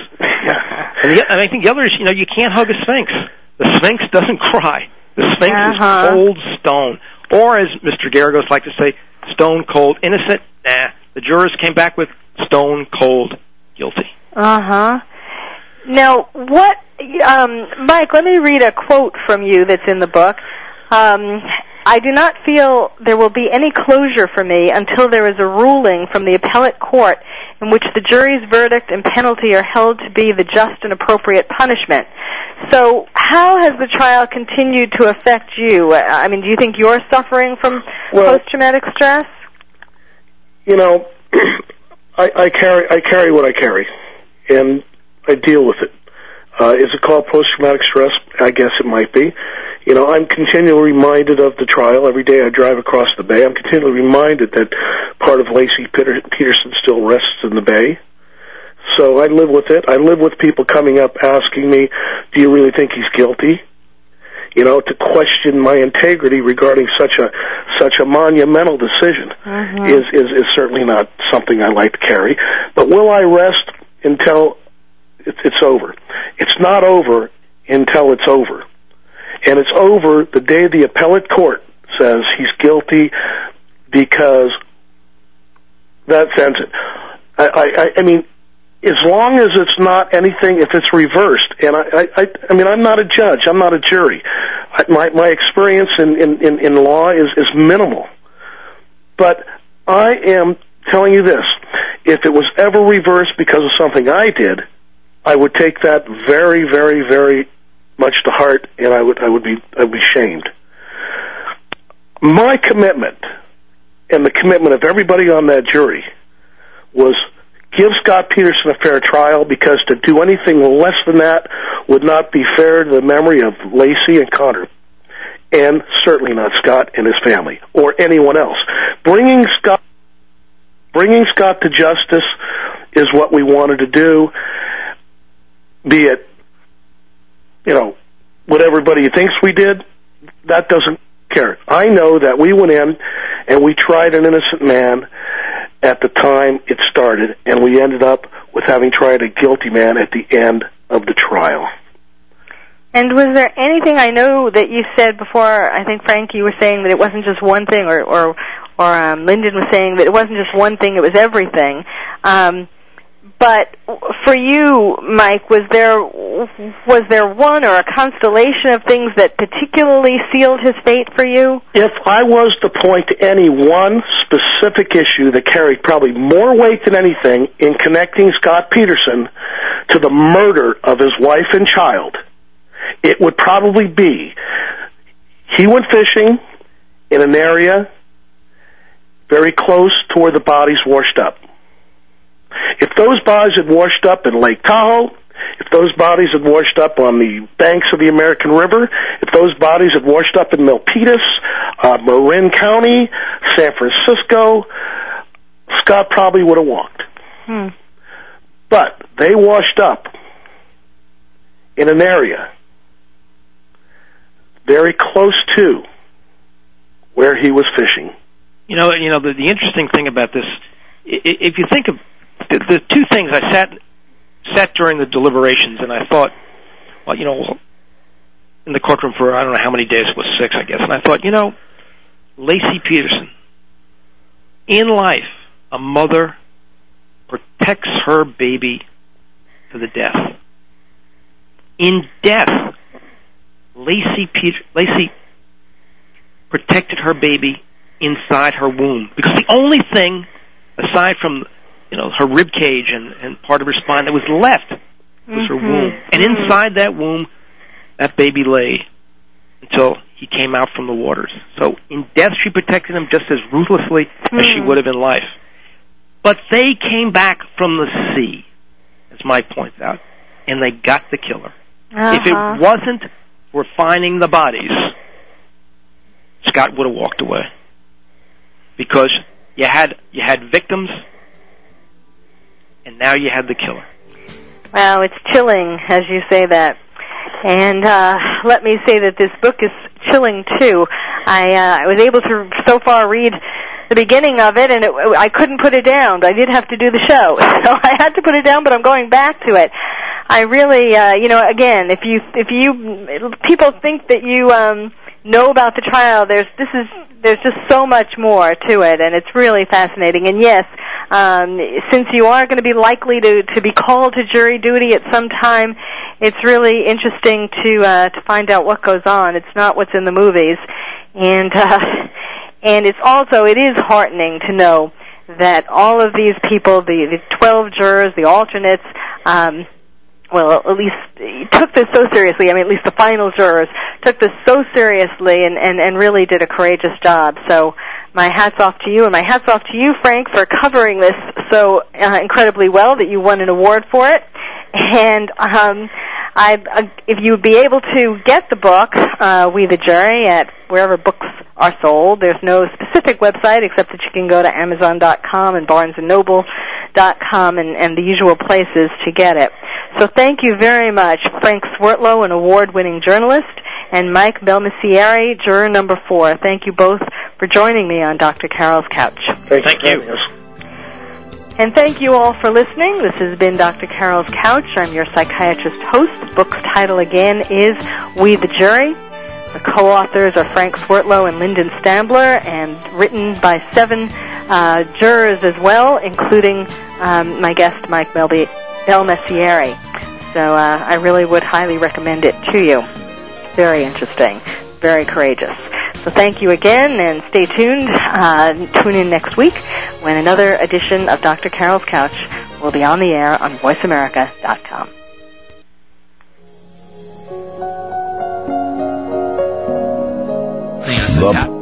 And, the, and I think the other is, you know, you can't hug a sphinx. The sphinx doesn't cry. The sphinx Uh-huh. is cold stone, or as Mr. Geragos like to say, stone cold innocent. Nah, the jurors came back with stone cold guilty. Uh huh. Now, what, um, Mike? Let me read a quote from you that's in the book. Um, I do not feel there will be any closure for me until there is a ruling from the appellate court in which the jury's verdict and penalty are held to be the just and appropriate punishment. So, how has the trial continued to affect you? I mean, do you think you're suffering from Well- post-traumatic stress? You know, I, I carry I carry what I carry, and I deal with it. Uh, is it called post-traumatic stress? I guess it might be. You know, I'm continually reminded of the trial every day I drive across the bay. I'm continually reminded that part of Laci Peter, Peterson still rests in the bay. So I live with it. I live with people coming up asking me, "Do you really think he's guilty?" You know, to question my integrity regarding such a such a monumental decision uh-huh. is, is is certainly not something I like to carry. But will I rest until it's, it's over? It's not over until it's over, and it's over the day the appellate court says he's guilty because that it. I, I, I mean, as long as it's not anything, if it's reversed, and I, I, I, mean, I'm not a judge, I'm not a jury. My my experience in, in, in, in law is is minimal, but I am telling you this: if it was ever reversed because of something I did, I would take that very, very, very much to heart, and I would I would be I would be shamed. My commitment, and the commitment of everybody on that jury, was give Scott Peterson a fair trial because to do anything less than that would not be fair to the memory of Laci and Conner, and certainly not Scott and his family or anyone else. Bringing Scott, bringing Scott to justice is what we wanted to do. Be it, you know, what everybody thinks we did, that doesn't care. I know that we went in and we tried an innocent man at the time it started, and we ended up with having tried a guilty man at the end of the trial. And was there anything I know that you said before? I think Frank, you were saying that it wasn't just one thing, or or or um, Lyndon was saying that it wasn't just one thing; it was everything. Um, but for you, Mike, was there was there one or a constellation of things that particularly sealed his fate for you? If I was to point to any one specific issue that carried probably more weight than anything in connecting Scott Peterson to the murder of his wife and child, it would probably be he went fishing in an area very close to where the bodies washed up. If those bodies had washed up in Lake Tahoe, if those bodies had washed up on the banks of the American River, if those bodies had washed up in Milpitas, uh, Marin County, San Francisco, Scott probably would have walked. Hmm. But they washed up in an area very close to where he was fishing. You know, you know the, the interesting thing about this, i- i- if you think of the, the two things, I sat sat during the deliberations and I thought, well, you know, in the courtroom for I don't know how many days it was six, I guess, and I thought, you know, Laci Peterson, in life, a mother protects her baby to the death. In death, Laci Peter, Laci protected her baby inside her womb because the only thing aside from you know her rib cage and, and part of her spine that was left was her Mhm. womb and inside that womb that baby lay until he came out from the waters so in death she protected him just as ruthlessly as she Hmm. would have in life but they came back from the sea as mike points out and they got the killer if it Uh-huh. wasn't for finding the bodies, Scott would have walked away. Because you had you had victims and now you had the killer. Wow, it's chilling as you say that. And uh, let me say that this book is chilling too. I uh, I was able to so far read the beginning of it, and it, I couldn't put it down. I did have to do the show, so I had to put it down. But I'm going back to it. I really, uh, you know, again, if you if you people think that you um, know about the trial, there's this is there's just so much more to it, and it's really fascinating. And yes, um, since you are going to be likely to to be called to jury duty at some time, it's really interesting to uh, to find out what goes on. It's not what's in the movies, and uh, and it's also it is heartening to know that all of these people, the, the 12 jurors, the alternates, um, well, at least took this so seriously. I mean, at least the final jurors took this so seriously and, and, and really did a courageous job. So my hat's off to you, and my hat's off to you, Frank, for covering this so uh, incredibly well that you won an award for it. And um, I, uh, if you would be able to get the book, uh, We the Jury, at wherever books are sold. There's no specific website except that you can go to Amazon.com and BarnesandNoble.com and, and the usual places to get it. So thank you very much, Frank Swertlow, an award-winning journalist, and Mike Belmessieri, juror number four. Thank you both for joining me on Dr. Carol's Couch. Thanks Thank for you. And thank you all for listening. This has been Dr. Carol's Couch. I'm your psychiatrist host. The book's title again is We the Jury. The co-authors are Frank Swertlow and Lyndon Stambler, and written by seven uh, jurors as well, including um, my guest Mike Belby- Belmessieri. So uh, I really would highly recommend it to you. Very interesting, very courageous. So thank you again, and stay tuned. Uh, tune in next week when another edition of Dr. Carol's Couch will be on the air on VoiceAmerica.com. The